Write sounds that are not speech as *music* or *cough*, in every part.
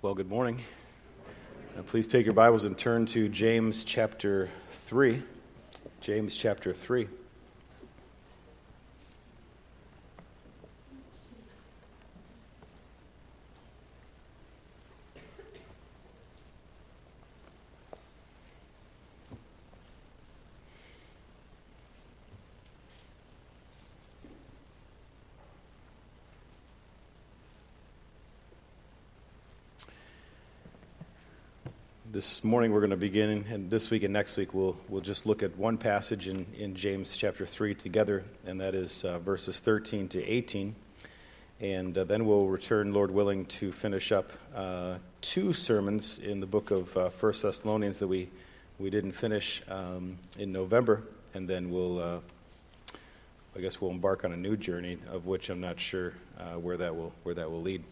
Well, good morning. Uh, please take your Bibles and turn to James chapter 3. James chapter 3. This morning we're going to begin, and this week and next week we'll, we'll just look at one passage in, in James chapter 3 together, and that is uh, verses 13 to 18. And uh, then we'll return, Lord willing, to finish up uh, two sermons in the book of uh, 1 Thessalonians that we, we didn't finish um, in November. And then we'll, uh, I guess, we'll embark on a new journey, of which I'm not sure uh, where, that will, where that will lead.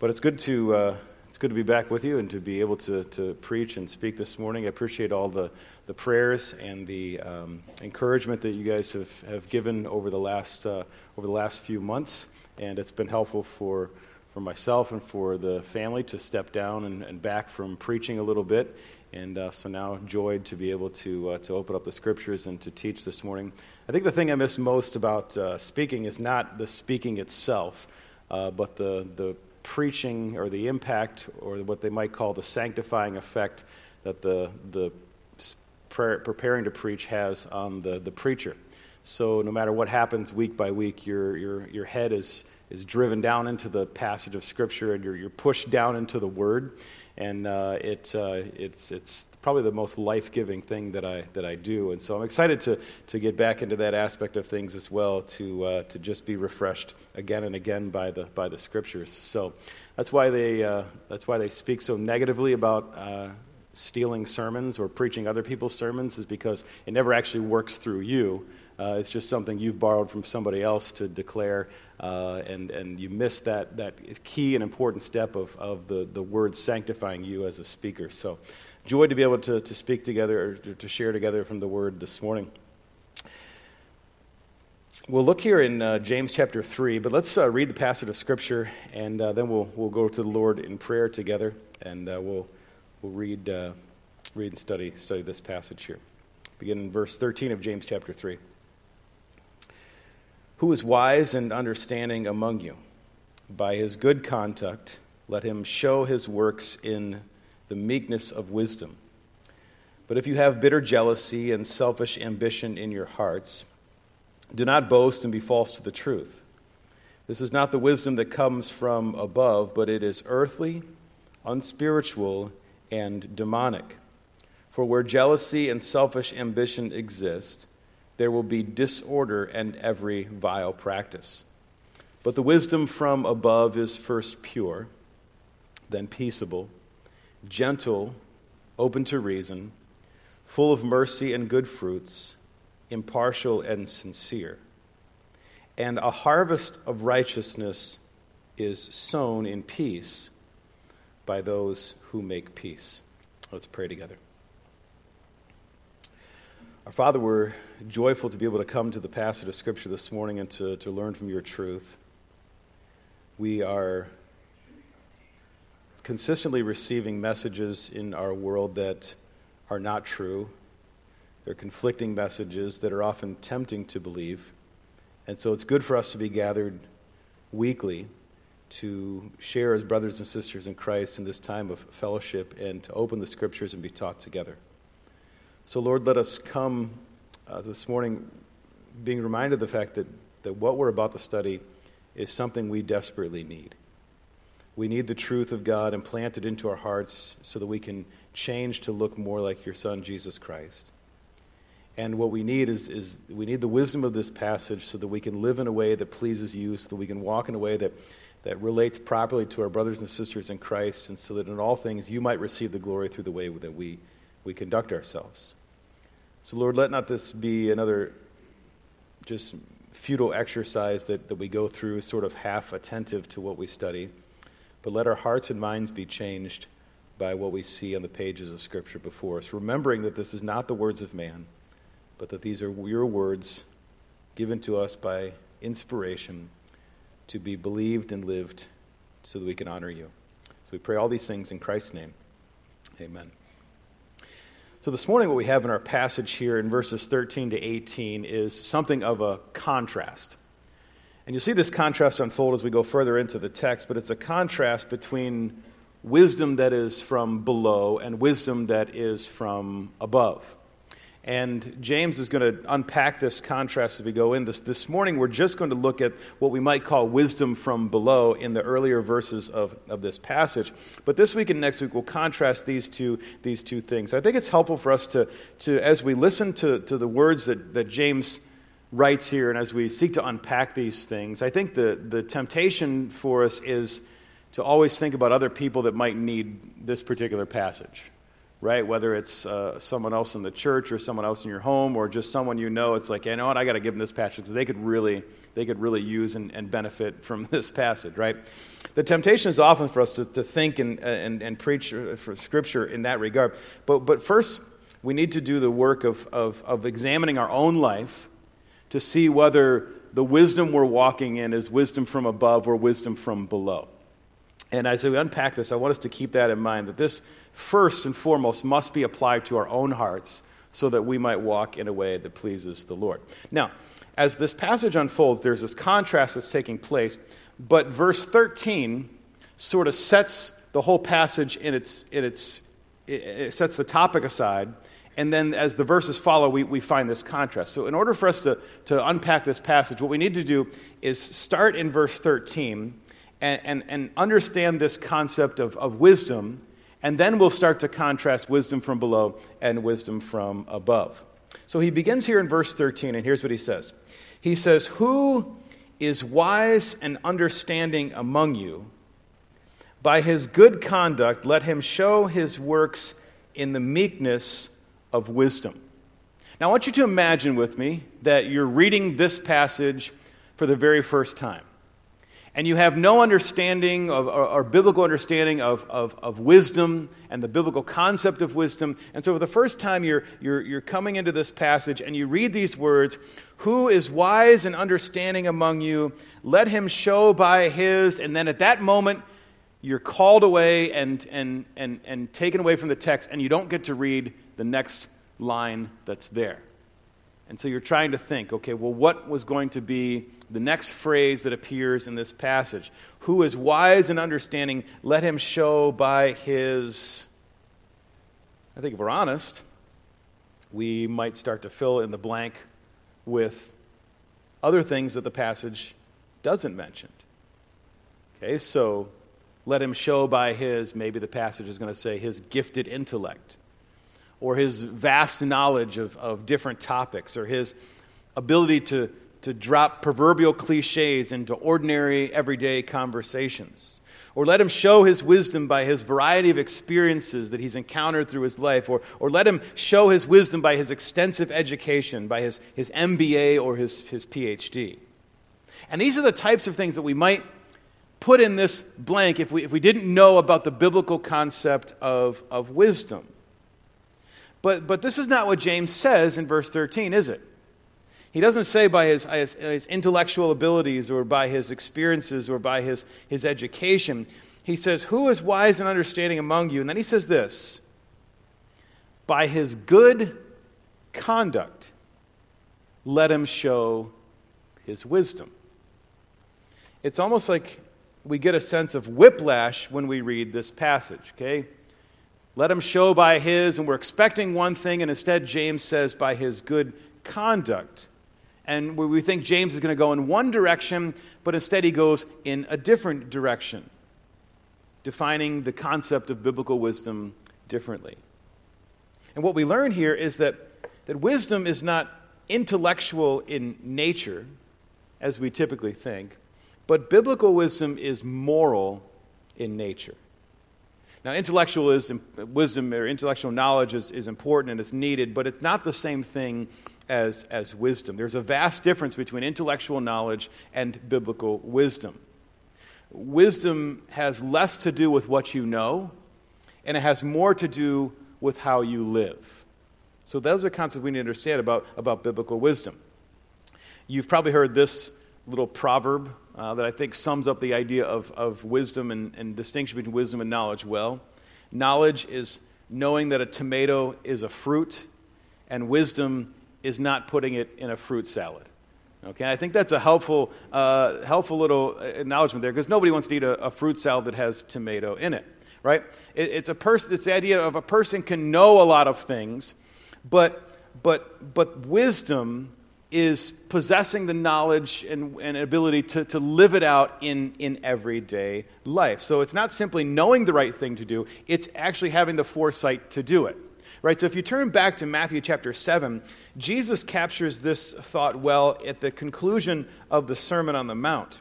But it's good to uh, it's good to be back with you and to be able to, to preach and speak this morning. I appreciate all the, the prayers and the um, encouragement that you guys have, have given over the last uh, over the last few months, and it's been helpful for for myself and for the family to step down and, and back from preaching a little bit. And uh, so now, joyed to be able to uh, to open up the scriptures and to teach this morning. I think the thing I miss most about uh, speaking is not the speaking itself, uh, but the the preaching or the impact or what they might call the sanctifying effect that the, the prayer, preparing to preach has on the, the preacher. So no matter what happens week by week, your, your, your head is, is driven down into the passage of Scripture and you're, you're pushed down into the Word. And uh, it, uh, it's, it's probably the most life giving thing that I, that I do. And so I'm excited to, to get back into that aspect of things as well, to, uh, to just be refreshed again and again by the, by the scriptures. So that's why they, uh, that's why they speak so negatively about uh, stealing sermons or preaching other people's sermons, is because it never actually works through you. Uh, it's just something you've borrowed from somebody else to declare, uh, and, and you miss that, that key and important step of, of the, the word sanctifying you as a speaker. So joy to be able to, to speak together or to share together from the Word this morning. We'll look here in uh, James chapter 3, but let's uh, read the passage of Scripture and uh, then we'll, we'll go to the Lord in prayer together and uh, we'll, we'll read, uh, read and study, study this passage here. Begin in verse 13 of James chapter 3. Who is wise and understanding among you? By his good conduct, let him show his works in the meekness of wisdom. But if you have bitter jealousy and selfish ambition in your hearts, do not boast and be false to the truth. This is not the wisdom that comes from above, but it is earthly, unspiritual, and demonic. For where jealousy and selfish ambition exist, there will be disorder and every vile practice. But the wisdom from above is first pure, then peaceable gentle, open to reason, full of mercy and good fruits, impartial and sincere. And a harvest of righteousness is sown in peace by those who make peace. Let's pray together. Our Father, we're joyful to be able to come to the passage of Scripture this morning and to, to learn from your truth. We are consistently receiving messages in our world that are not true. They're conflicting messages that are often tempting to believe. And so it's good for us to be gathered weekly to share as brothers and sisters in Christ in this time of fellowship and to open the scriptures and be taught together. So, Lord, let us come uh, this morning being reminded of the fact that, that what we're about to study is something we desperately need. We need the truth of God implanted into our hearts so that we can change to look more like your Son, Jesus Christ. And what we need is, is we need the wisdom of this passage so that we can live in a way that pleases you, so that we can walk in a way that, that relates properly to our brothers and sisters in Christ, and so that in all things you might receive the glory through the way that we, we conduct ourselves. So, Lord, let not this be another just futile exercise that, that we go through, sort of half attentive to what we study but let our hearts and minds be changed by what we see on the pages of Scripture before us, remembering that this is not the words of man, but that these are your words given to us by inspiration to be believed and lived so that we can honor you. So we pray all these things in Christ's name. Amen. So this morning, what we have in our passage here in verses 13 to 18 is something of a contrast. And you'll see this contrast unfold as we go further into the text, but it's a contrast between wisdom that is from below and wisdom that is from above. And James is going to unpack this contrast as we go in. This, this morning, we're just going to look at what we might call wisdom from below in the earlier verses of, of this passage. But this week and next week, we'll contrast these two, these two things. I think it's helpful for us to, to as we listen to, to the words that, that James writes here and as we seek to unpack these things, I think the, the temptation for us is to always think about other people that might need this particular passage right? Whether it's uh, someone else in the church or someone else in your home or just someone you know, it's like, you know what, I got to give them this passage because they could really, they could really use and, and, benefit from *laughs* this passage, right? The temptation is often for us to, to think and, and, and preach for Scripture in that regard. But, but first, we need to do the work of, of, of examining our own life to see whether the wisdom we're walking in is wisdom from above or wisdom from below. And as we unpack this, I want us to keep that in mind that this, first and foremost, must be applied to our own hearts so that we might walk in a way that pleases the Lord. Now, as this passage unfolds, there's this contrast that's taking place, but verse 13 sort of sets the whole passage in its, in its it sets the topic aside. And then as the verses follow, we, we find this contrast. So, in order for us to, to unpack this passage, what we need to do is start in verse 13 and, and, and understand this concept of, of wisdom, and then we'll start to contrast wisdom from below and wisdom from above. So he begins here in verse 13, and here's what he says He says, Who is wise and understanding among you? By his good conduct, let him show his works in the meekness of wisdom. Now, I want you to imagine with me that you're reading this passage for the very first time and you have no understanding of, or, or, biblical understanding of, of, of wisdom and the biblical concept of wisdom. And so, for the first time, you're, you're, you're coming into this passage and you read these words Who is wise and understanding among you? Let him show by his. And then at that moment, you're called away and, and, and, and taken away from the text, and you don't get to read the next line that's there. And so you're trying to think, okay, well, what was going to be the next phrase that appears in this passage? Who is wise and understanding, let him show by his. I think if we're honest, we might start to fill in the blank with other things that the passage doesn't mention. Okay, so let him show by his, maybe the passage is going to say, his gifted intellect or his vast knowledge of, of different topics, or his ability to, to drop proverbial cliches into ordinary, everyday conversations. Or let him show his wisdom by his variety of experiences that he's encountered through his life. Or, or let him show his wisdom by his extensive education, by his, his MBA or his, his PhD. And these are the types of things that we might put in this blank if we, if we didn't know about the biblical concept of, of wisdom. But, but this is not what James says in verse 13, is it? He doesn't say by his, his, his, intellectual abilities or by his experiences or by his, his education. He says, Who is wise and understanding among you? And then he says this By his good conduct, let him show his wisdom. It's almost like we get a sense of whiplash when we read this passage, okay? Let him show by his, and we're expecting one thing, and instead James says by his good conduct. And we think James is going to go in one direction, but instead he goes in a different direction, defining the concept of biblical wisdom differently. And what we learn here is that, that wisdom is not intellectual in nature, as we typically think, but biblical wisdom is moral in nature. Now, intellectualism, wisdom or intellectual knowledge is, is important and it's needed, but it's not the same thing as, as wisdom. There's a vast difference between intellectual knowledge and biblical wisdom. Wisdom has less to do with what you know, and it has more to do with how you live. So, those are concepts we need to understand about, about biblical wisdom. You've probably heard this little proverb uh, that I think sums up the idea of, of wisdom and, and distinction between wisdom and knowledge well. Knowledge is knowing that a tomato is a fruit, and wisdom is not putting it in a fruit salad. Okay, I think that's a helpful, uh, helpful little acknowledgement there because nobody wants to eat a, a, fruit salad that has tomato in it, right? It, it's a person. It's the idea of a person can know a lot of things, but but but wisdom is possessing the knowledge and, and ability to, to live it out in, in everyday life. So it's not simply knowing the right thing to do, it's actually having the foresight to do it. Right? So if you turn back to Matthew chapter 7, Jesus captures this thought well at the conclusion of the Sermon on the Mount.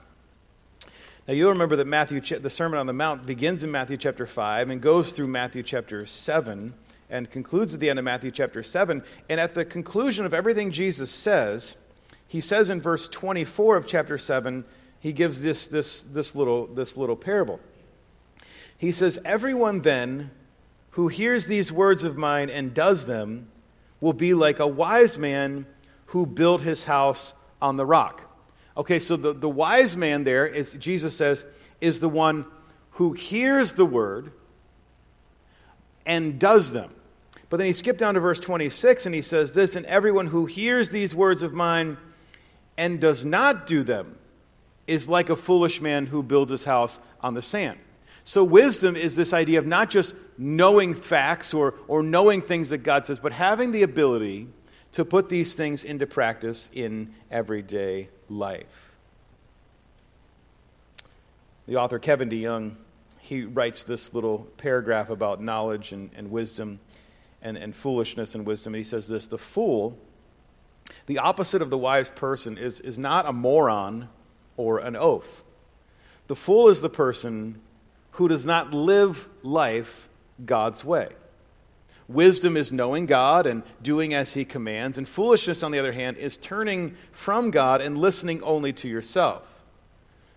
Now you'll remember that Matthew the Sermon on the Mount begins in Matthew chapter 5 and goes through Matthew chapter 7 and concludes at the end of Matthew chapter 7. And at the conclusion of everything Jesus says, he says in verse 24 of chapter 7, he gives this, this, this, little, this little parable. He says, Everyone then who hears these words of mine and does them will be like a wise man who built his house on the rock. Okay, so the, the wise man there is, Jesus says, is the one who hears the word and does them. But then he skipped down to verse 26 and he says this And everyone who hears these words of mine and does not do them is like a foolish man who builds his house on the sand. So, wisdom is this idea of not just knowing facts or, or knowing things that God says, but having the ability to put these things into practice in everyday life. The author Kevin DeYoung he writes this little paragraph about knowledge and, and wisdom and, and foolishness and wisdom. And he says this The fool, the opposite of the wise person, is, is not a moron or an oaf. The fool is the person who does not live life God's way. Wisdom is knowing God and doing as He commands, and foolishness, on the other hand, is turning from God and listening only to yourself.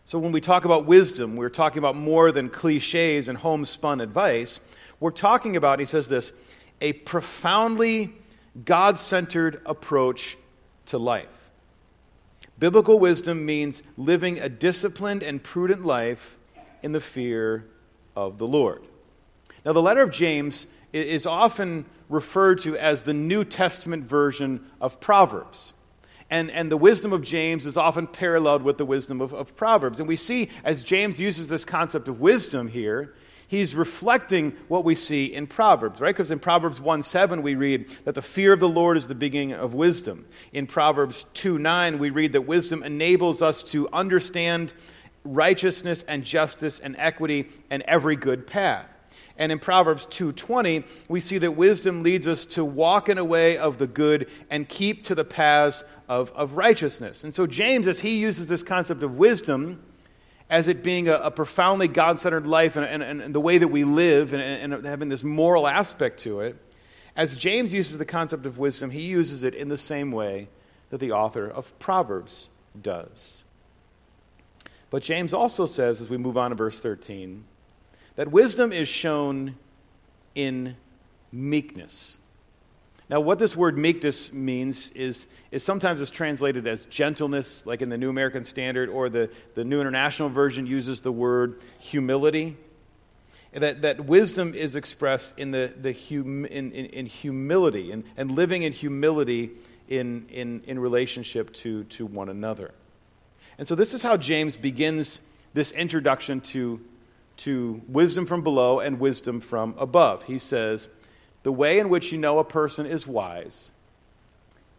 So, when we talk about wisdom, we're talking about more than cliches and homespun advice. We're talking about, he says this, a profoundly God centered approach to life. Biblical wisdom means living a disciplined and prudent life in the fear of the Lord. Now, the letter of James is often referred to as the New Testament version of Proverbs. And, and the wisdom of James is often paralleled with the wisdom of, of Proverbs. And we see as James uses this concept of wisdom here, he's reflecting what we see in Proverbs, right? Because in Proverbs 1 7, we read that the fear of the Lord is the beginning of wisdom. In Proverbs 2 9, we read that wisdom enables us to understand righteousness and justice and equity and every good path. And in Proverbs 2:20, we see that wisdom leads us to walk in a way of the good and keep to the paths of, of righteousness. And so James, as he uses this concept of wisdom as it being a, a profoundly God-centered life and, and, and, the way that we live and, and having this moral aspect to it, as James uses the concept of wisdom, he uses it in the same way that the author of Proverbs does. But James also says, as we move on to verse 13, that wisdom is shown in meekness. Now, what this word meekness means is, is sometimes it's translated as gentleness, like in the New American Standard, or the, the New International Version uses the word humility. That, that wisdom is expressed in, the, the hum, in, in, in humility and, and living in humility in, in, in relationship to, to one another. And so, this is how James begins this introduction to to wisdom from below and wisdom from above. He says, The way in which you know a person is wise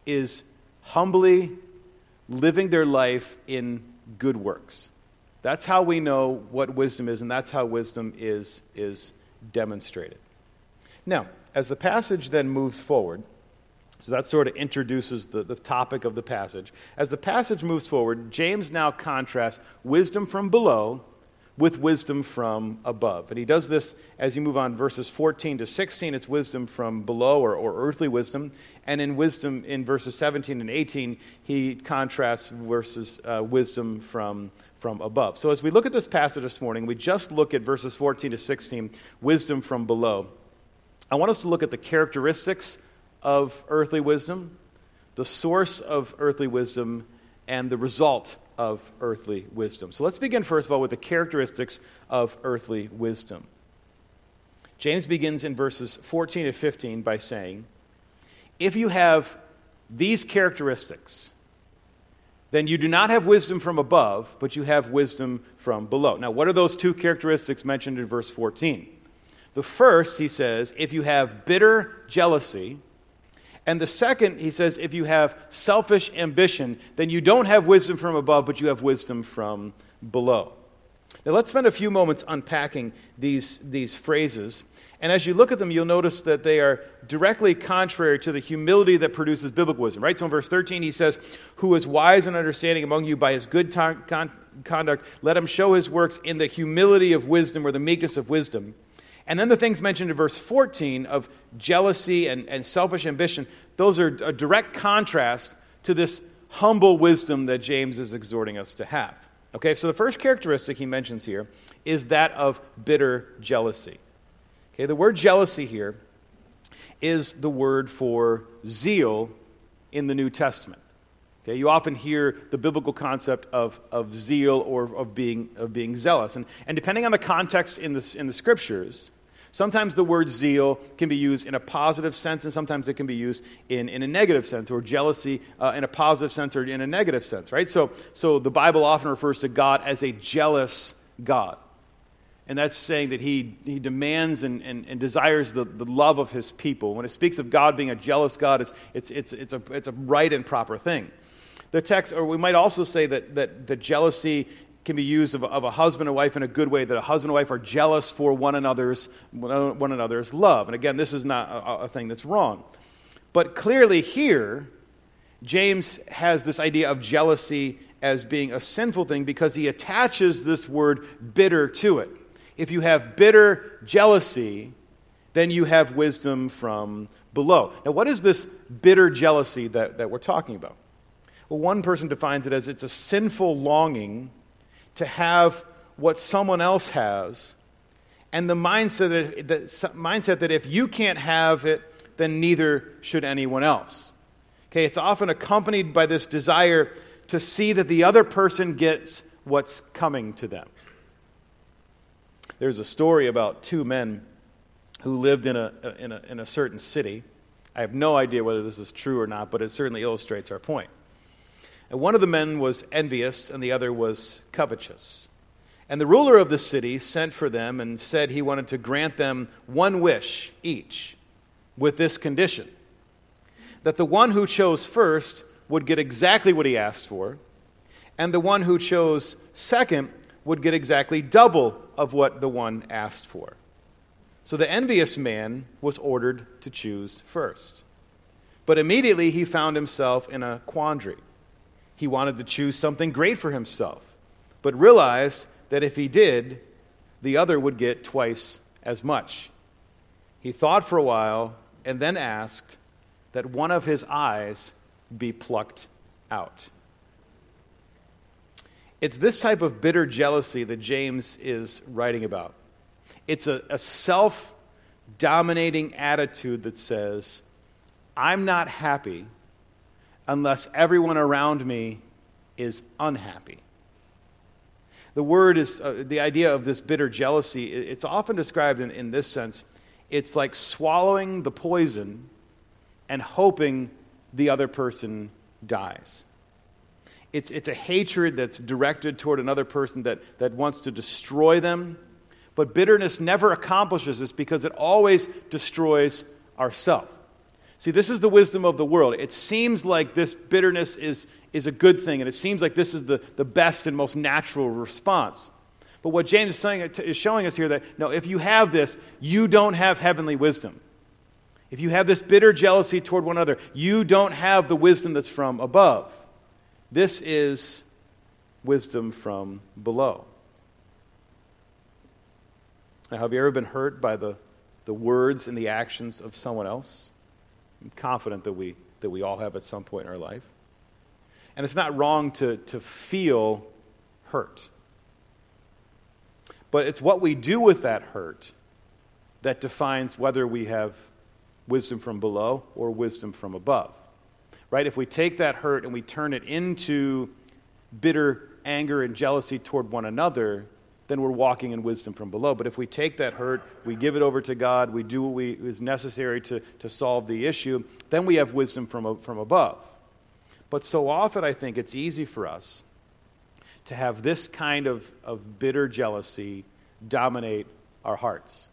is humbly living their life in good works. That's how we know what wisdom is, and that's how wisdom is, is demonstrated. Now, as the passage then moves forward, so that sort of introduces the, the topic of the passage. As the passage moves forward, James now contrasts wisdom from below with wisdom from above. And he does this as you move on verses 14 to 16, it's wisdom from below or, or earthly wisdom. And in wisdom, in verses 17 and 18, he contrasts verses uh, wisdom from, from above. So as we look at this passage this morning, we just look at verses 14 to 16, wisdom from below. I want us to look at the characteristics of earthly wisdom, the source of earthly wisdom, and the result of earthly wisdom. So let's begin, first of all, with the characteristics of earthly wisdom. James begins in verses 14 to 15 by saying, If you have these characteristics, then you do not have wisdom from above, but you have wisdom from below. Now, what are those two characteristics mentioned in verse 14? The first, he says, if you have bitter jealousy, and the second, he says, if you have selfish ambition, then you don't have wisdom from above, but you have wisdom from below. Now, let's spend a few moments unpacking these, these phrases. And as you look at them, you'll notice that they are directly contrary to the humility that produces biblical wisdom, right? So in verse 13, he says, Who is wise and understanding among you by his good con- con- conduct, let him show his works in the humility of wisdom or the meekness of wisdom. And then the things mentioned in verse 14 of jealousy and, and selfish ambition, those are a direct contrast to this humble wisdom that James is exhorting us to have. Okay, so the first characteristic he mentions here is that of bitter jealousy. Okay, the word jealousy here is the word for zeal in the New Testament. Okay, you often hear the biblical concept of, of zeal or of being, of being zealous. And, and depending on the context in the, in the scriptures, Sometimes the word zeal can be used in a positive sense, and sometimes it can be used in, in a negative sense, or jealousy uh, in a positive sense or in a negative sense, right? So, so the Bible often refers to God as a jealous God. And that's saying that he, he demands and, and, and desires the, the love of his people. When it speaks of God being a jealous God, it's, it's, it's, it's, a, it's a right and proper thing. The text, or we might also say that, that the jealousy can be used of, of, a husband and wife in a good way, that a husband and wife are jealous for one another's, one another's love. And again, this is not a, a thing that's wrong. But clearly, here, James has this idea of jealousy as being a sinful thing because he attaches this word bitter to it. If you have bitter jealousy, then you have wisdom from below. Now, what is this bitter jealousy that, that we're talking about? Well, one person defines it as it's a sinful longing to have what someone else has, and the mindset that, the mindset that if you can't have it, then neither should anyone else. Okay, it's often accompanied by this desire to see that the other person gets what's coming to them. There's a story about two men who lived in a, in a, in a certain city. I have no idea whether this is true or not, but it certainly illustrates our point. And one of the men was envious, and the other was covetous. And the ruler of the city sent for them and said he wanted to grant them one wish each, with this condition that the one who chose first would get exactly what he asked for, and the one who chose second would get exactly double of what the one asked for. So the envious man was ordered to choose first. But immediately he found himself in a quandary. He wanted to choose something great for himself, but realized that if he did, the other would get twice as much. He thought for a while and then asked that one of his eyes be plucked out. It's this type of bitter jealousy that James is writing about. It's a, a self dominating attitude that says, I'm not happy unless everyone around me is unhappy. The word is uh, the idea of this bitter jealousy, it's often described in, in this sense. It's like swallowing the poison and hoping the other person dies. It's, it's a hatred that's directed toward another person that, that wants to destroy them. But bitterness never accomplishes this because it always destroys ourself. See, this is the wisdom of the world. It seems like this bitterness is, is a good thing, and it seems like this is the, the best and most natural response. But what James is, saying, is showing us here that, no, if you have this, you don't have heavenly wisdom. If you have this bitter jealousy toward one another, you don't have the wisdom that's from above. This is wisdom from below. Now, have you ever been hurt by the, the words and the actions of someone else? I'm confident that we, that we all have at some point in our life. And it's not wrong to, to feel hurt. But it's what we do with that hurt that defines whether we have wisdom from below or wisdom from above. Right? If we take that hurt and we turn it into bitter anger and jealousy toward one another, then we're walking in wisdom from below. But if we take that hurt, we give it over to God, we do what we, is necessary to, to solve the issue, then we have wisdom from, from above. But so often, I think it's easy for us to have this kind of, of bitter jealousy dominate our hearts.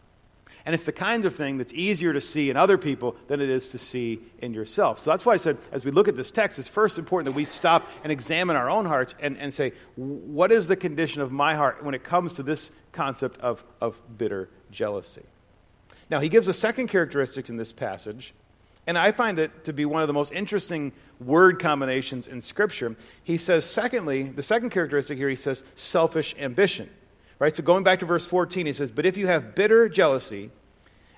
And it's the kind of thing that's easier to see in other people than it is to see in yourself. So that's why I said, as we look at this text, it's first important that we stop and examine our own hearts and, and say, what is the condition of my heart when it comes to this concept of, of bitter jealousy? Now, he gives a second characteristic in this passage, and I find it to be one of the most interesting word combinations in Scripture. He says, secondly, the second characteristic here, he says, selfish ambition. Right? So going back to verse 14, he says, But if you have bitter jealousy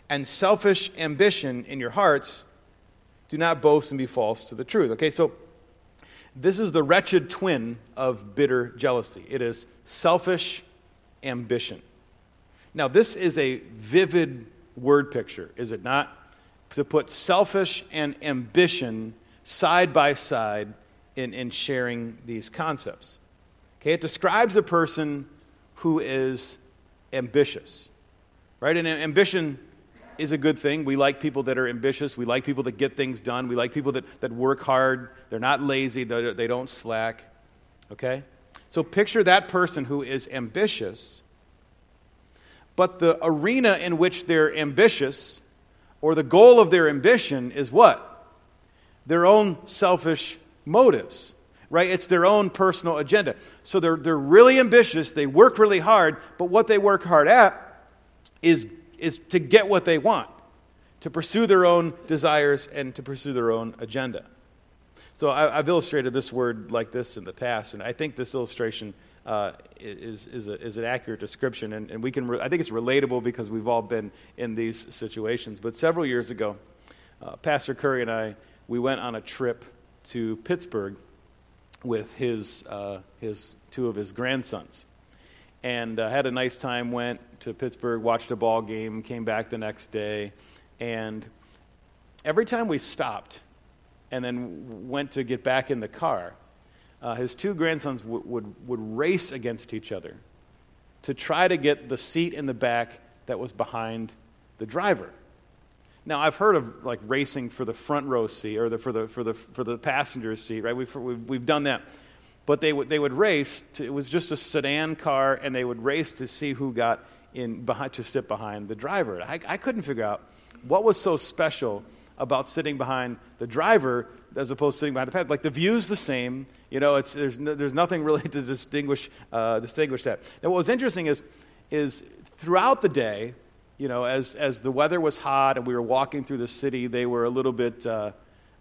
and selfish ambition in your hearts, do not boast and be false to the truth. Okay, so this is the wretched twin of bitter jealousy it is selfish ambition. Now, this is a vivid word picture, is it not? To put selfish and ambition side by side in, in sharing these concepts. Okay, it describes a person who is ambitious, right? And ambition is a good thing. We like people that are ambitious. We like people that get things done. We like people that, that work hard. They're not lazy, they they don't slack. Okay? So picture that person who is ambitious, but the arena in which they're ambitious, or the goal of their ambition, is what? Their own selfish motives right? It's their own personal agenda. So they're, they're really ambitious, they work really hard, but what they work hard at is, is to get what they want, to pursue their own desires and to pursue their own agenda. So I, have illustrated this word like this in the past, and I think this illustration uh, is, is, a, is, an accurate description, and, and we can re- I think it's relatable because we've all been in these situations. But several years ago, uh, Pastor Curry and I, we went on a trip to Pittsburgh with his, uh, his two of his grandsons. And uh, had a nice time, went to Pittsburgh, watched a ball game, came back the next day. And every time we stopped and then went to get back in the car, uh, his two grandsons w- would, would race against each other to try to get the seat in the back that was behind the driver. Now, I've heard of like racing for the front row seat or the, for, the, for, the, for the passenger seat, right? We've, we've, we've done that. But they, would they would race, to, it was just a sedan car, and they would race to see who got in behind, to sit behind the driver. I, I couldn't figure out what was so special about sitting behind the driver as opposed to sitting behind the passenger. Like the view's the same, you know. It's, there's, no, there's nothing really to distinguish uh, distinguish that. Now, what was interesting is is throughout the day, you know, as, as the weather was hot and we were walking through the city, they were a little bit, uh,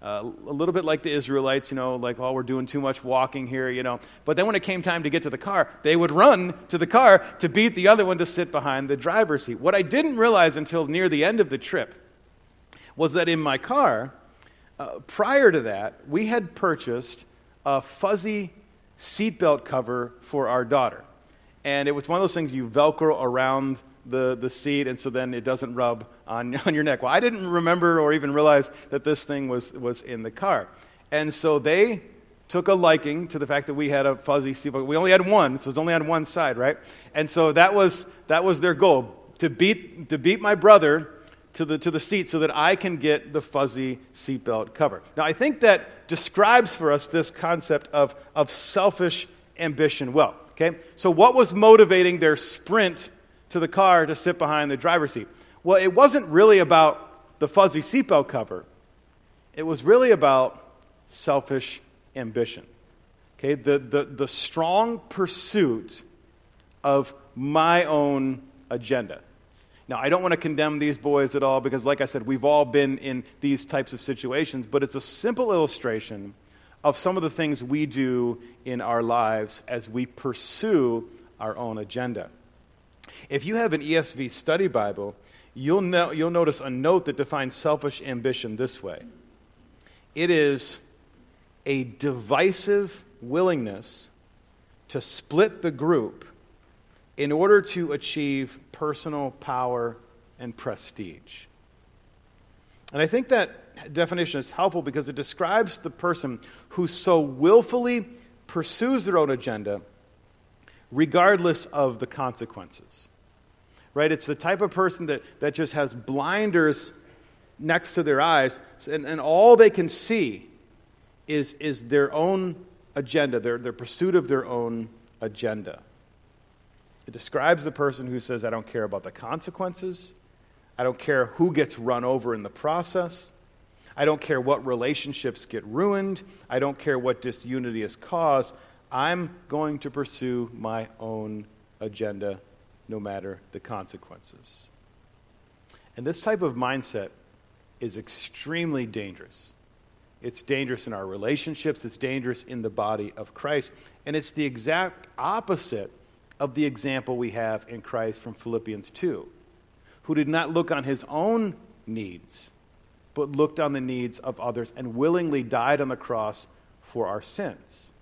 uh, a little bit like the Israelites, you know, like, oh, we're doing too much walking here, you know. But then when it came time to get to the car, they would run to the car to beat the other one to sit behind the driver's seat. What I didn't realize until near the end of the trip was that in my car, uh, prior to that, we had purchased a fuzzy seatbelt cover for our daughter. And it was one of those things you Velcro around the, the seat, and so then it doesn't rub on, *laughs* on your neck. Well, I didn't remember or even realize that this thing was, was in the car. And so they took a liking to the fact that we had a fuzzy seat. We only had one, so it was only on one side, right? And so that was, that was their goal to beat, to beat my brother to the, to the seat so that I can get the fuzzy seatbelt cover. Now, I think that describes for us this concept of, of selfish ambition well. Okay? So, what was motivating their sprint to the car to sit behind the driver's seat. Well, it wasn't really about the fuzzy seatbelt cover, it was really about selfish ambition. Okay, the, the, the strong pursuit of my own agenda. Now, I don't want to condemn these boys at all because, like I said, we've all been in these types of situations, but it's a simple illustration of some of the things we do in our lives as we pursue our own agenda. If you have an ESV study Bible, you'll, know, you'll notice a note that defines selfish ambition this way it is a divisive willingness to split the group in order to achieve personal power and prestige. And I think that definition is helpful because it describes the person who so willfully pursues their own agenda regardless of the consequences. Right? It's the type of person that, that just has blinders next to their eyes, and, and all they can see is, is their own agenda, their, their pursuit of their own agenda. It describes the person who says, I don't care about the consequences. I don't care who gets run over in the process. I don't care what relationships get ruined. I don't care what disunity is caused. I'm going to pursue my own agenda no matter the consequences. And this type of mindset is extremely dangerous. It's dangerous in our relationships, it's dangerous in the body of Christ, and it's the exact opposite of the example we have in Christ from Philippians 2, who did not look on his own needs, but looked on the needs of others and willingly died on the cross for our sins.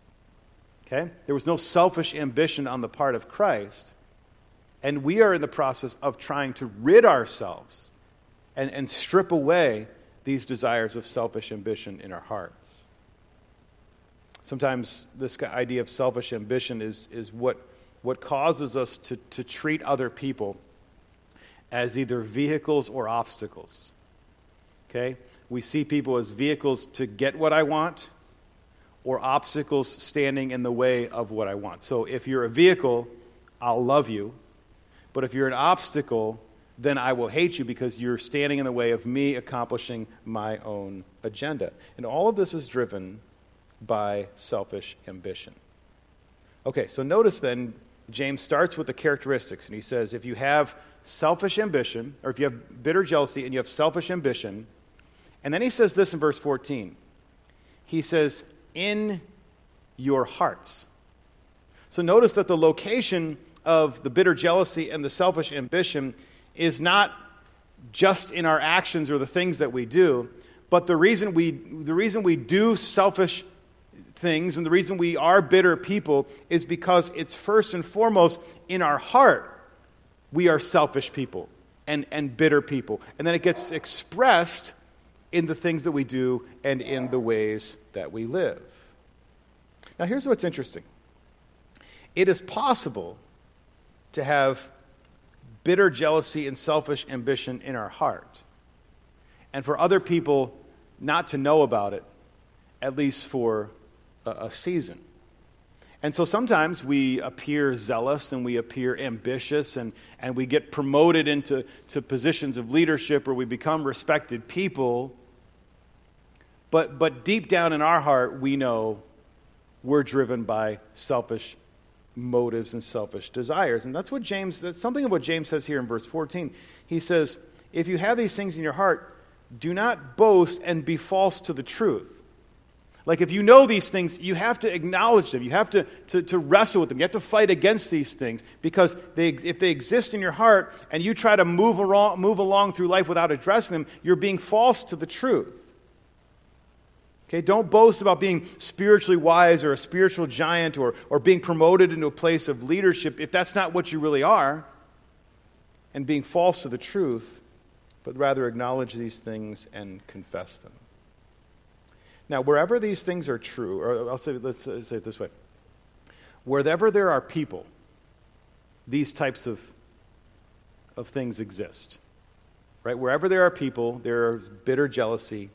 Okay? There was no selfish ambition on the part of Christ. And we are in the process of trying to rid ourselves and, and strip away these desires of selfish ambition in our hearts. Sometimes this idea of selfish ambition is, is what, what causes us to, to treat other people as either vehicles or obstacles. Okay? We see people as vehicles to get what I want or obstacles standing in the way of what I want. So if you're a vehicle, I'll love you. But if you're an obstacle, then I will hate you because you're standing in the way of me accomplishing my own agenda. And all of this is driven by selfish ambition. Okay, so notice then, James starts with the characteristics, and he says if you have selfish ambition, or if you have bitter jealousy and you have selfish ambition, and then he says this in verse 14. He says, in your hearts. So notice that the location of the bitter jealousy and the selfish ambition is not just in our actions or the things that we do, but the reason we, the reason we do selfish things and the reason we are bitter people is because it's first and foremost in our heart we are selfish people and, and bitter people. And then it gets expressed in the things that we do and in the ways that we live. Now, here's what's interesting it is possible to have bitter jealousy and selfish ambition in our heart. And for other people not to know about it, at least for a, a season. And so sometimes we appear zealous and we appear ambitious and, and we get promoted into to positions of leadership or we become respected people. But, but deep down in our heart, we know we're driven by selfish motives and selfish desires. And that's what James, that's something of what James says here in verse 14. He says, If you have these things in your heart, do not boast and be false to the truth. Like if you know these things, you have to acknowledge them. You have to, to, to wrestle with them. You have to fight against these things because they, if they exist in your heart and you try to move along, move along through life without addressing them, you're being false to the truth. Okay, don't boast about being spiritually wise or a spiritual giant or, or being promoted into a place of leadership if that's not what you really are and being false to the truth, but rather acknowledge these things and confess them. Now, wherever these things are true, or I'll say, let's say it this way wherever there are people, these types of, of things exist. Right? Wherever there are people, there is bitter jealousy,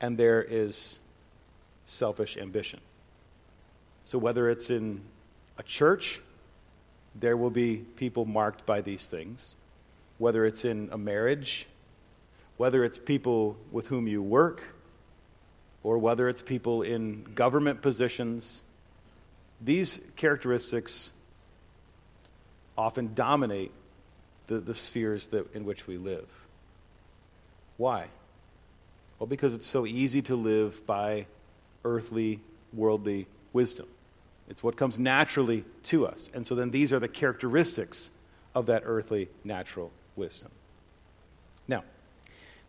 and there is selfish ambition. So, whether it's in a church, there will be people marked by these things. Whether it's in a marriage, whether it's people with whom you work, or whether it's people in government positions, these characteristics often dominate the, the spheres that, in which we live. Why? Well, because it's so easy to live by earthly, worldly wisdom. It's what comes naturally to us. And so then these are the characteristics of that earthly, natural wisdom. Now,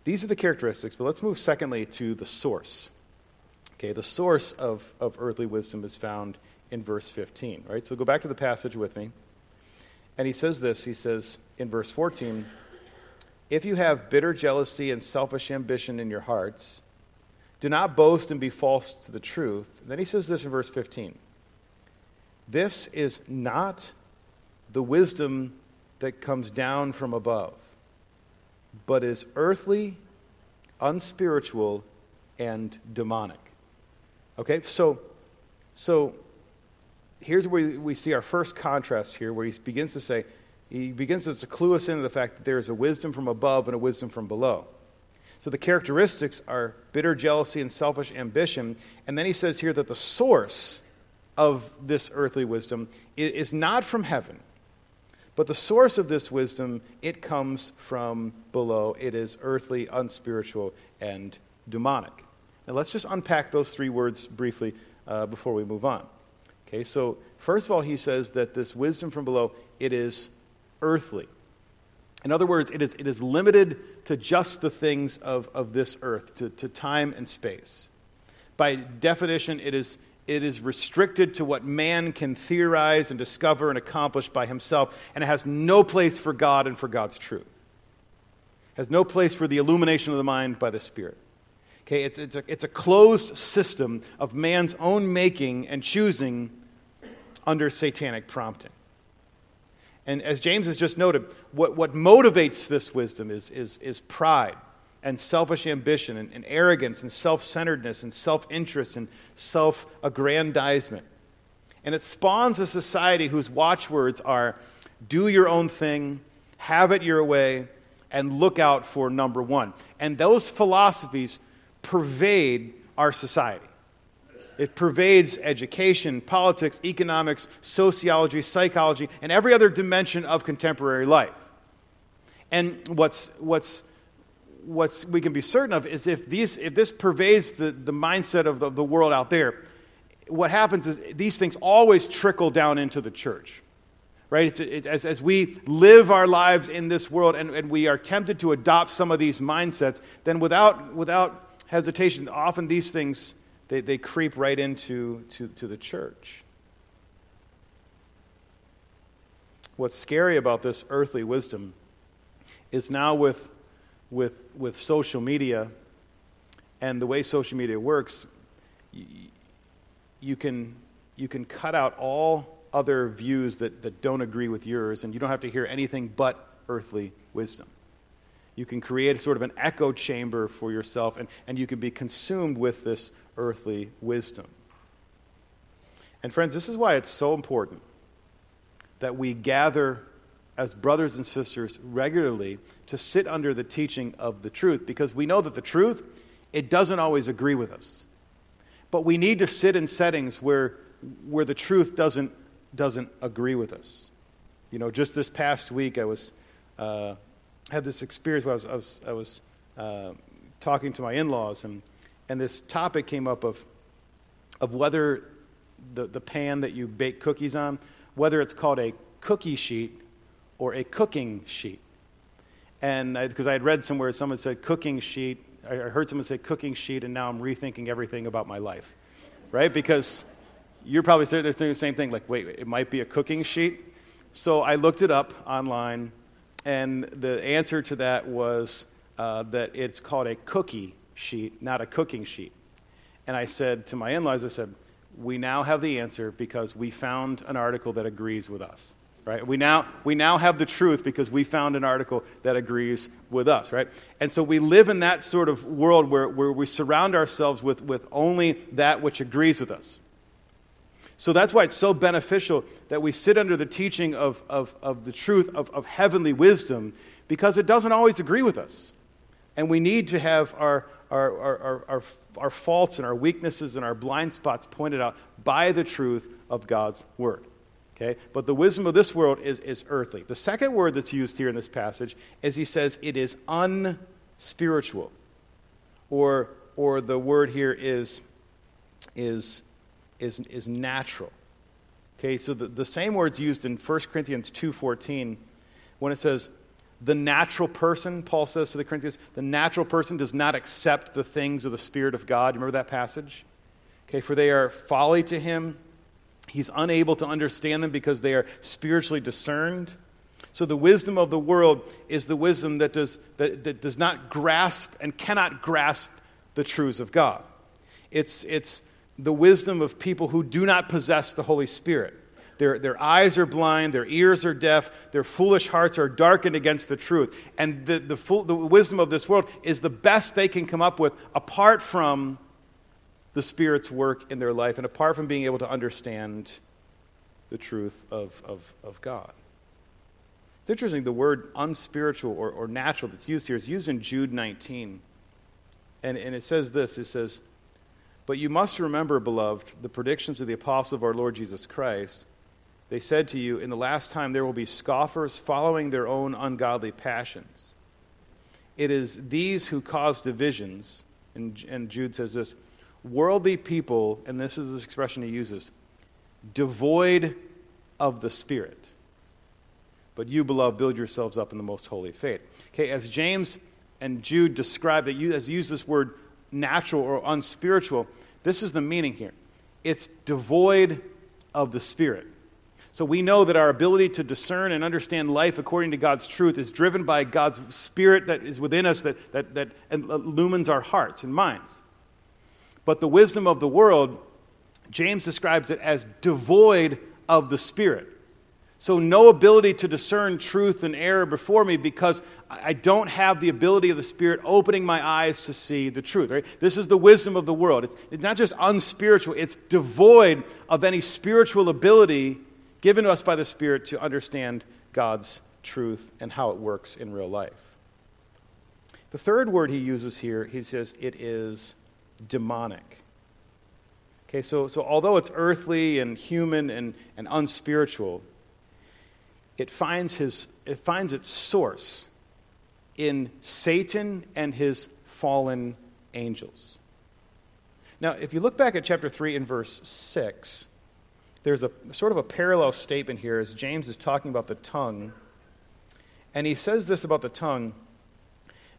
these are the characteristics, but let's move secondly to the source. Okay, the source of, of earthly wisdom is found in verse 15, right? So go back to the passage with me. And he says this he says in verse 14, if you have bitter jealousy and selfish ambition in your hearts, do not boast and be false to the truth. And then he says this in verse 15 This is not the wisdom that comes down from above, but is earthly, unspiritual, and demonic. Okay, so, so here's where we see our first contrast here, where he begins to say, he begins to clue us into the fact that there is a wisdom from above and a wisdom from below. So the characteristics are bitter jealousy and selfish ambition. And then he says here that the source of this earthly wisdom is not from heaven, but the source of this wisdom, it comes from below. It is earthly, unspiritual, and demonic. Now let's just unpack those three words briefly uh, before we move on. Okay, so first of all, he says that this wisdom from below, it is earthly. In other words, it is, it is limited to just the things of, of this earth, to, to time and space. By definition, it is, it is restricted to what man can theorize and discover and accomplish by himself, and it has no place for God and for God's truth. It has no place for the illumination of the mind by the Spirit. Okay, it's, it's, a, it's a closed system of man's own making and choosing under satanic prompting. And as James has just noted, what, what motivates this wisdom is, is, is pride and selfish ambition and, and arrogance and self centeredness and self interest and self aggrandizement. And it spawns a society whose watchwords are do your own thing, have it your way, and look out for number one. And those philosophies pervade our society. It pervades education, politics, economics, sociology, psychology, and every other dimension of contemporary life. And what's, what's, what's we can be certain of is if, these, if this pervades the, the mindset of the, the world out there, what happens is these things always trickle down into the church. Right? As, as we live our lives in this world and, and we are tempted to adopt some of these mindsets, then without, without hesitation, often these things they, they creep right into to, to the church. What's scary about this earthly wisdom is now with, with, with social media and the way social media works, you, you, can, you can cut out all other views that, that don't agree with yours, and you don't have to hear anything but earthly wisdom. You can create sort of an echo chamber for yourself, and, and you can be consumed with this earthly wisdom. And, friends, this is why it's so important that we gather as brothers and sisters regularly to sit under the teaching of the truth because we know that the truth it doesn't always agree with us but we need to sit in settings where where the truth doesn't doesn't agree with us you know just this past week i was uh, had this experience where i was i was, I was uh, talking to my in-laws and and this topic came up of, of whether the, the pan that you bake cookies on, whether it's called a cookie sheet or a cooking sheet. And because I, I, had read somewhere someone said cooking sheet, I heard someone say cooking sheet, and now I'm rethinking everything about my life, right? Because you're probably thinking the same thing, like, wait, it might be a cooking sheet. So I looked it up online, and the answer to that was uh, that it's called a cookie sheet, not a cooking sheet. And I said to my in laws, I said, we now have the answer because we found an article that agrees with us. Right? We now, we now have the truth because we found an article that agrees with us, right? And so we live in that sort of world where, where we surround ourselves with, with only that which agrees with us. So that's why it's so beneficial that we sit under the teaching of, of, of the truth of, of heavenly wisdom because it doesn't always agree with us. And we need to have our, our, our, our, our faults and our weaknesses and our blind spots pointed out by the truth of God's word. Okay? But the wisdom of this world is, is earthly. The second word that's used here in this passage is he says it is unspiritual. Or, or the word here is, is, is, is natural. Okay, so the, the same word's used in 1 Corinthians 2.14 when it says, the natural person, Paul says to the Corinthians, the natural person does not accept the things of the Spirit of God. Remember that passage? Okay, for they are folly to him. He's unable to understand them because they are spiritually discerned. So the wisdom of the world is the wisdom that does, that, that does not grasp and cannot grasp the truths of God. It's, it's the wisdom of people who do not possess the Holy Spirit. their, their eyes are blind, their ears are deaf, their foolish hearts are darkened against the truth. And the, the, full, the wisdom of this world is the best they can come up with apart from the Spirit's work in their life and apart from being able to understand the truth of, of, of God. It's interesting, the word unspiritual or, or natural that's used here is used in Jude 19. And, and it says this it says, But you must remember, beloved, the predictions of the apostle of our Lord Jesus Christ. They said to you, In the last time there will be scoffers following their own ungodly passions. It is these who cause divisions. And, and Jude says this worldly people, and this is the expression he uses, devoid of the Spirit. But you, beloved, build yourselves up in the most holy faith. Okay, as James and Jude describe that, you, as use this word natural or unspiritual, this is the meaning here. It's devoid of the Spirit. So we know that our ability to discern and understand life according to God's truth is driven by God's Spirit that is within us that, that, that illumines our hearts and minds. But the wisdom of the world, James describes it as devoid of the Spirit. So, no ability to discern truth and error before me because I don't have the ability of the Spirit opening my eyes to see the truth. Right? This is the wisdom of the world. It's, it's not just unspiritual, it's devoid of any spiritual ability given to us by the Spirit to understand God's truth and how it works in real life. The third word he uses here, he says it is demonic. Okay, so, so although it's earthly and human and, and unspiritual, it finds, his, it finds its source in Satan and his fallen angels. Now, if you look back at chapter 3 and verse 6, there's a sort of a parallel statement here as James is talking about the tongue. And he says this about the tongue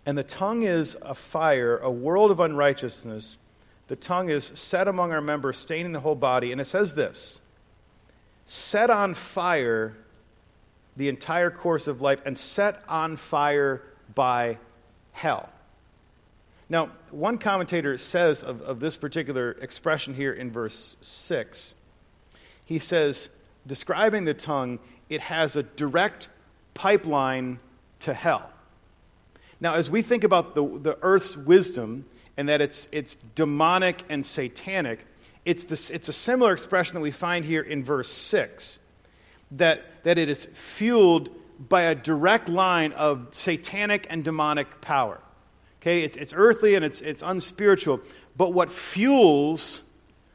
And the tongue is a fire, a world of unrighteousness. The tongue is set among our members, staining the whole body. And it says this set on fire the entire course of life and set on fire by hell. Now, one commentator says of, of this particular expression here in verse 6, he says, describing the tongue, it has a direct pipeline to hell. Now, as we think about the, the earth's wisdom and that it's, it's demonic and satanic, it's, this, it's a similar expression that we find here in verse 6 that, that it is fueled by a direct line of satanic and demonic power. Okay, it's, it's earthly and it's, it's unspiritual. But what fuels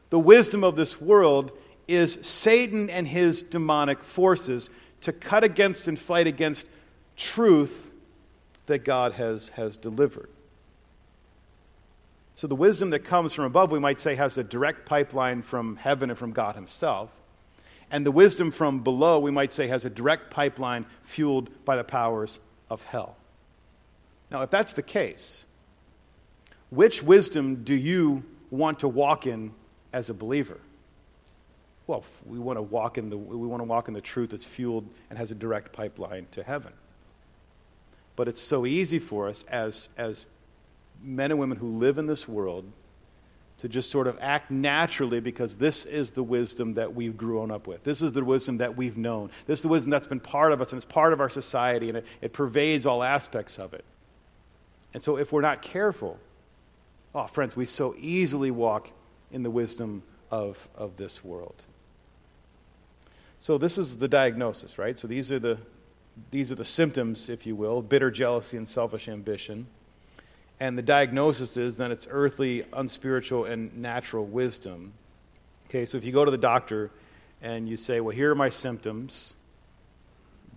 the wisdom of this world is Satan and his demonic forces to cut against and fight against truth that God has, has delivered. So the wisdom that comes from above, we might say, has a direct pipeline from heaven and from God Himself. And the wisdom from below, we might say, has a direct pipeline fueled by the powers of hell. Now, if that's the case, which wisdom do you want to walk in as a believer? Well, we want to walk in the, we want to walk in the truth that's fueled and has a direct pipeline to heaven. But it's so easy for us as, as men and women who live in this world to just sort of act naturally because this is the wisdom that we've grown up with. This is the wisdom that we've known. This is the wisdom that's been part of us and it's part of our society and it, it pervades all aspects of it. And so if we're not careful, oh, friends, we so easily walk in the wisdom of, of this world. So this is the diagnosis, right? So these are the, these are the symptoms, if you will, bitter jealousy and selfish ambition and the diagnosis is then it's earthly, unspiritual, and natural wisdom. Okay, so if you go to the doctor and you say, Well, here are my symptoms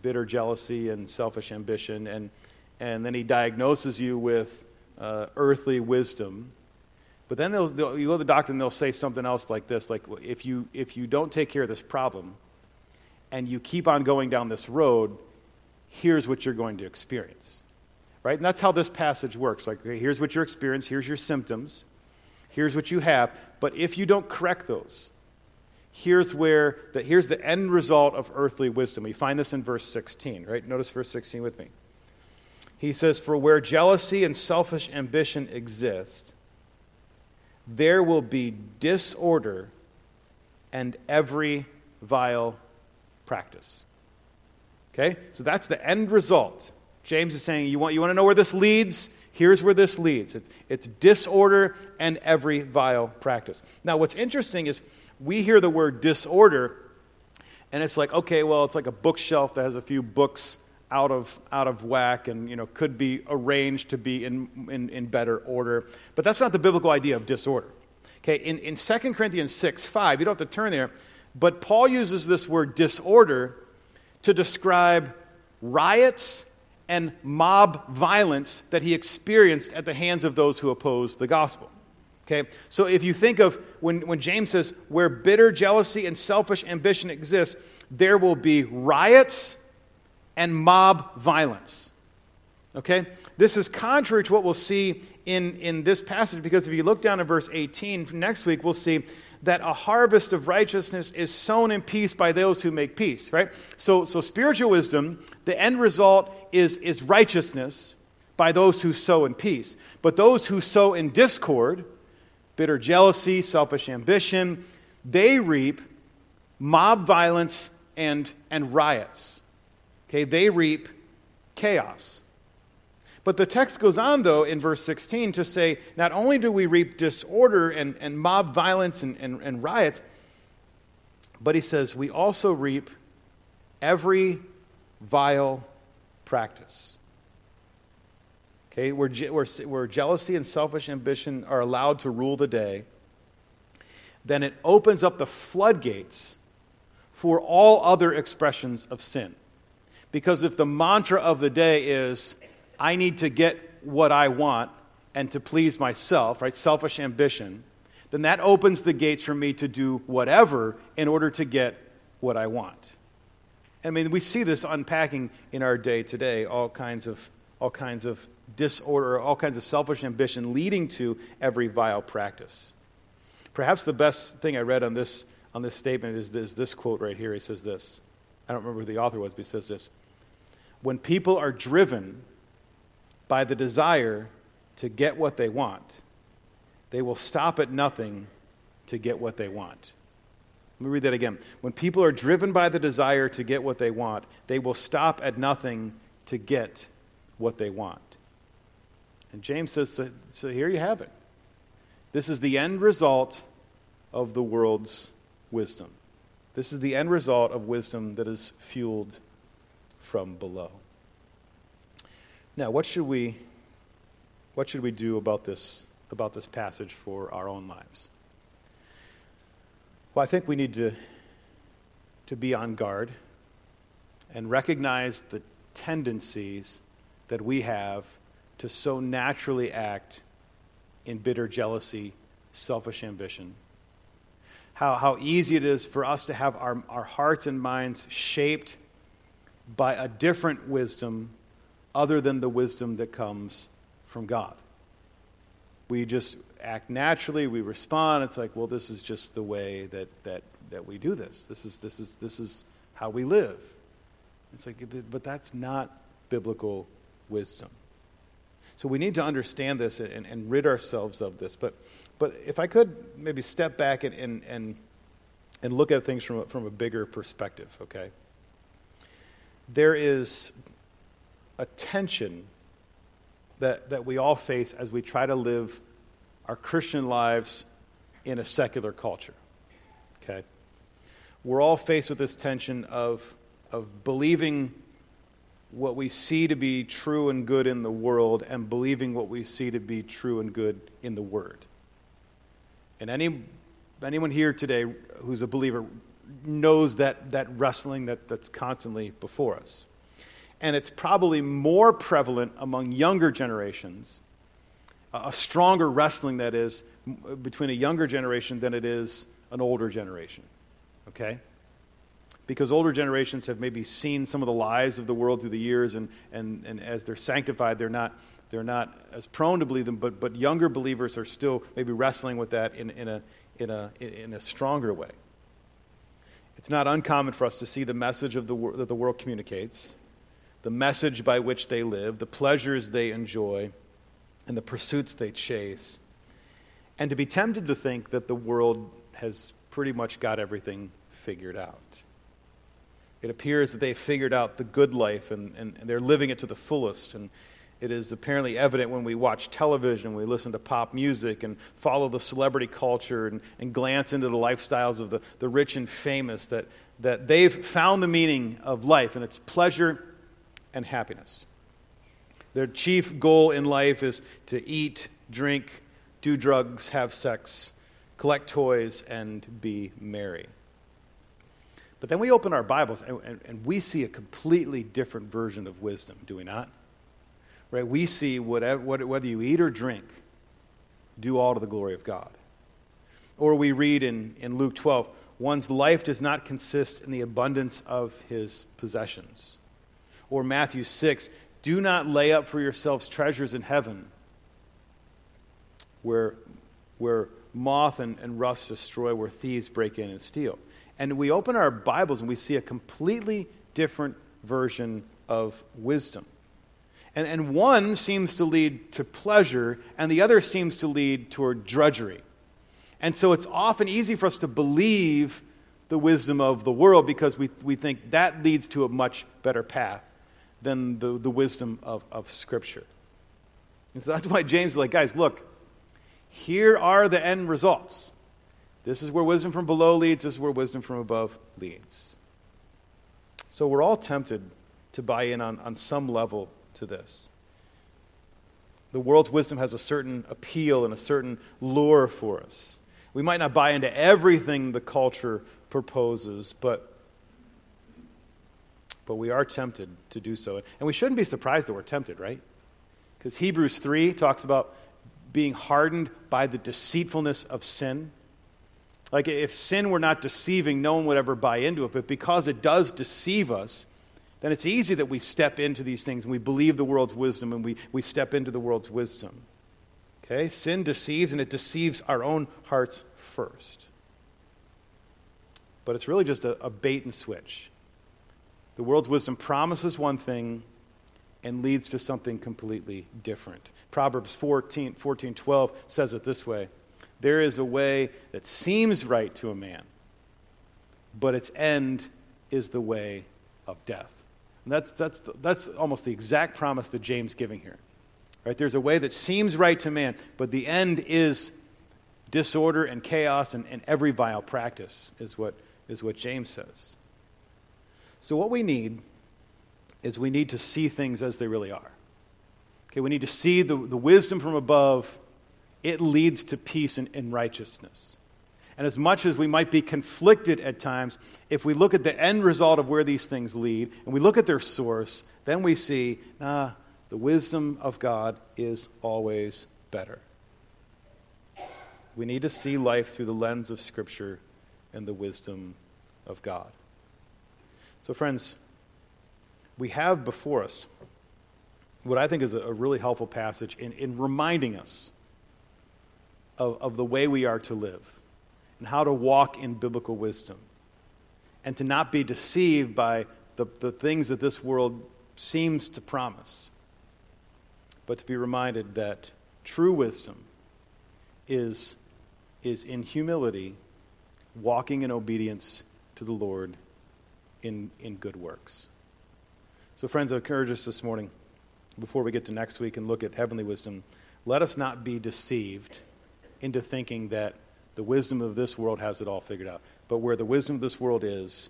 bitter jealousy and selfish ambition, and, and then he diagnoses you with uh, earthly wisdom. But then they'll, they'll, you go to the doctor and they'll say something else like this like, if you, if you don't take care of this problem and you keep on going down this road, here's what you're going to experience right? And that's how this passage works. Like, okay, here's what your experience, here's your symptoms, here's what you have. But if you don't correct those, here's where the, here's the end result of earthly wisdom. We find this in verse 16, right? Notice verse 16 with me. He says, For where jealousy and selfish ambition exist, there will be disorder and every vile practice. Okay? So that's the end result. James is saying, you want, you want to know where this leads? Here's where this leads it's, it's disorder and every vile practice. Now, what's interesting is we hear the word disorder, and it's like, okay, well, it's like a bookshelf that has a few books out of, out of whack and you know, could be arranged to be in, in, in better order. But that's not the biblical idea of disorder. Okay, in, in 2 Corinthians 6 5, you don't have to turn there, but Paul uses this word disorder to describe riots and mob violence that he experienced at the hands of those who oppose the gospel. Okay? So if you think of when, when James says, where bitter jealousy and selfish ambition exist, there will be riots and mob violence. Okay? This is contrary to what we'll see in, in this passage because if you look down at verse 18, next week we'll see that a harvest of righteousness is sown in peace by those who make peace, right? So, so spiritual wisdom, the end result is, is righteousness by those who sow in peace. But those who sow in discord, bitter jealousy, selfish ambition, they reap mob violence and, and riots. Okay, they reap chaos. But the text goes on, though, in verse 16 to say not only do we reap disorder and, and mob violence and, and, and riots, but he says we also reap every vile practice. Okay, where, where, where jealousy and selfish ambition are allowed to rule the day, then it opens up the floodgates for all other expressions of sin. Because if the mantra of the day is, I need to get what I want and to please myself, right? Selfish ambition, then that opens the gates for me to do whatever in order to get what I want. I mean, we see this unpacking in our day today, all kinds of, all kinds of disorder, all kinds of selfish ambition leading to every vile practice. Perhaps the best thing I read on this, on this statement is this, this quote right here. He says this. I don't remember who the author was, but he says this. When people are driven by the desire to get what they want, they will stop at nothing to get what they want. Let me read that again. When people are driven by the desire to get what they want, they will stop at nothing to get what they want. And James says, so, so here you have it. This is the end result of the world's wisdom. This is the end result of wisdom that is fueled from below. Now, what should we, what should we do about this, about this passage for our own lives? Well, I think we need to, to be on guard and recognize the tendencies that we have to so naturally act in bitter jealousy, selfish ambition. How, how easy it is for us to have our, our hearts and minds shaped by a different wisdom other than the wisdom that comes from God. We just act naturally, we respond. It's like, well, this is just the way that, that, that we do this. This is, this, is, this is how we live. It's like, but that's not biblical wisdom. So we need to understand this and, and rid ourselves of this. But, but if I could maybe step back and, and, and, and look at things from a, from a bigger perspective, okay? There is a tension that, that we all face as we try to live our Christian lives in a secular culture. Okay? We're all faced with this tension of, of believing what we see to be true and good in the world and believing what we see to be true and good in the Word. And any, anyone here today who's a believer knows that, that wrestling that, that's constantly before us and it's probably more prevalent among younger generations, a stronger wrestling that is between a younger generation than it is an older generation. Okay? Because older generations have maybe seen some of the lies of the world through the years, and, and, and as they're sanctified, they're not, they're not as prone to believe them, but, but younger believers are still maybe wrestling with that in, in, a, in, a, in a stronger way. It's not uncommon for us to see the message of the, that the world communicates the message by which they live, the pleasures they enjoy, and the pursuits they chase, and to be tempted to think that the world has pretty much got everything figured out. It appears that they've figured out the good life and, and, and they're living it to the fullest. And it is apparently evident when we watch television, we listen to pop music, and follow the celebrity culture and, and glance into the lifestyles of the, the rich and famous that, that they've found the meaning of life, and it's pleasure and happiness. Their chief goal in life is to eat, drink, do drugs, have sex, collect toys, and be merry. But then we open our Bibles and, and, and, we see a completely different version of wisdom, do we not? Right? We see whatever, whether you eat or drink, do all to the glory of God. Or we read in, in Luke 12, one's life does not consist in the abundance of his possessions. Or Matthew 6, do not lay up for yourselves treasures in heaven where, where moth and, and rust destroy, where thieves break in and steal. And we open our Bibles and we see a completely different version of wisdom. And, and one seems to lead to pleasure, and the other seems to lead toward drudgery. And so it's often easy for us to believe the wisdom of the world because we, we think that leads to a much better path than the, the wisdom of, of Scripture. And so that's why James is like, guys, look, here are the end results. This is where wisdom from below leads, this is where wisdom from above leads. So we're all tempted to buy in on, on some level to this. The world's wisdom has a certain appeal and a certain lure for us. We might not buy into everything the culture proposes, but, but we are tempted to do so. And we shouldn't be surprised that we're tempted, right? Because Hebrews 3 talks about being hardened by the deceitfulness of sin. Like if sin were not deceiving, no one would ever buy into it. But because it does deceive us, then it's easy that we step into these things and we believe the world's wisdom and we, we step into the world's wisdom. Okay? Sin deceives and it deceives our own hearts first. But it's really just a, a bait and switch. The world's wisdom promises one thing and leads to something completely different. Proverbs 14, 14 12 says it this way There is a way that seems right to a man, but its end is the way of death. And that's, that's, that's almost the exact promise that James giving here. Right? There's a way that seems right to man, but the end is disorder and chaos and, and every vile practice, is what, is what James says. So, what we need is we need to see things as they really are. Okay, we need to see the, the wisdom from above. It leads to peace and, and righteousness. And as much as we might be conflicted at times, if we look at the end result of where these things lead and we look at their source, then we see, ah, the wisdom of God is always better. We need to see life through the lens of Scripture and the wisdom of God. So, friends, we have before us what I think is a really helpful passage in, in reminding us of, of the way we are to live and how to walk in biblical wisdom and to not be deceived by the, the things that this world seems to promise, but to be reminded that true wisdom is, is in humility, walking in obedience to the Lord in, in good works. So, friends, I encourage us this morning, before we get to next week and look at heavenly wisdom, let us not be deceived into thinking that the wisdom of this world has it all figured out. But where the wisdom of this world is,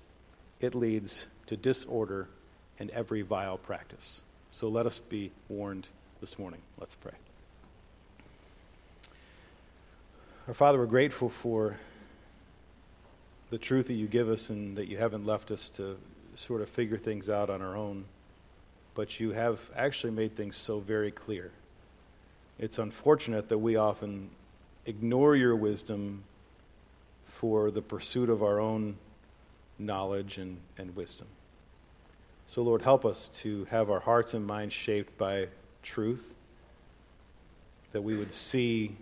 it leads to disorder and every vile practice. So let us be warned this morning. Let's pray. Our Father, we're grateful for the truth that you give us and that you haven't left us to sort of figure things out on our own, but you have actually made things so very clear. It's unfortunate that we often ignore your wisdom for the pursuit of our own knowledge and, and wisdom. So, Lord, help us to have our hearts and minds shaped by truth, that we would see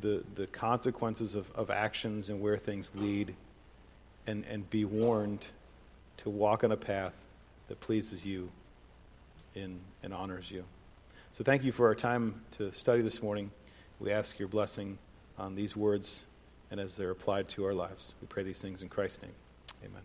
the, the consequences of, of actions and where things lead, and, and be warned to walk on a path that pleases you and, and honors you. So, thank you for our time to study this morning. We ask your blessing on these words and as they're applied to our lives. We pray these things in Christ's name. Amen.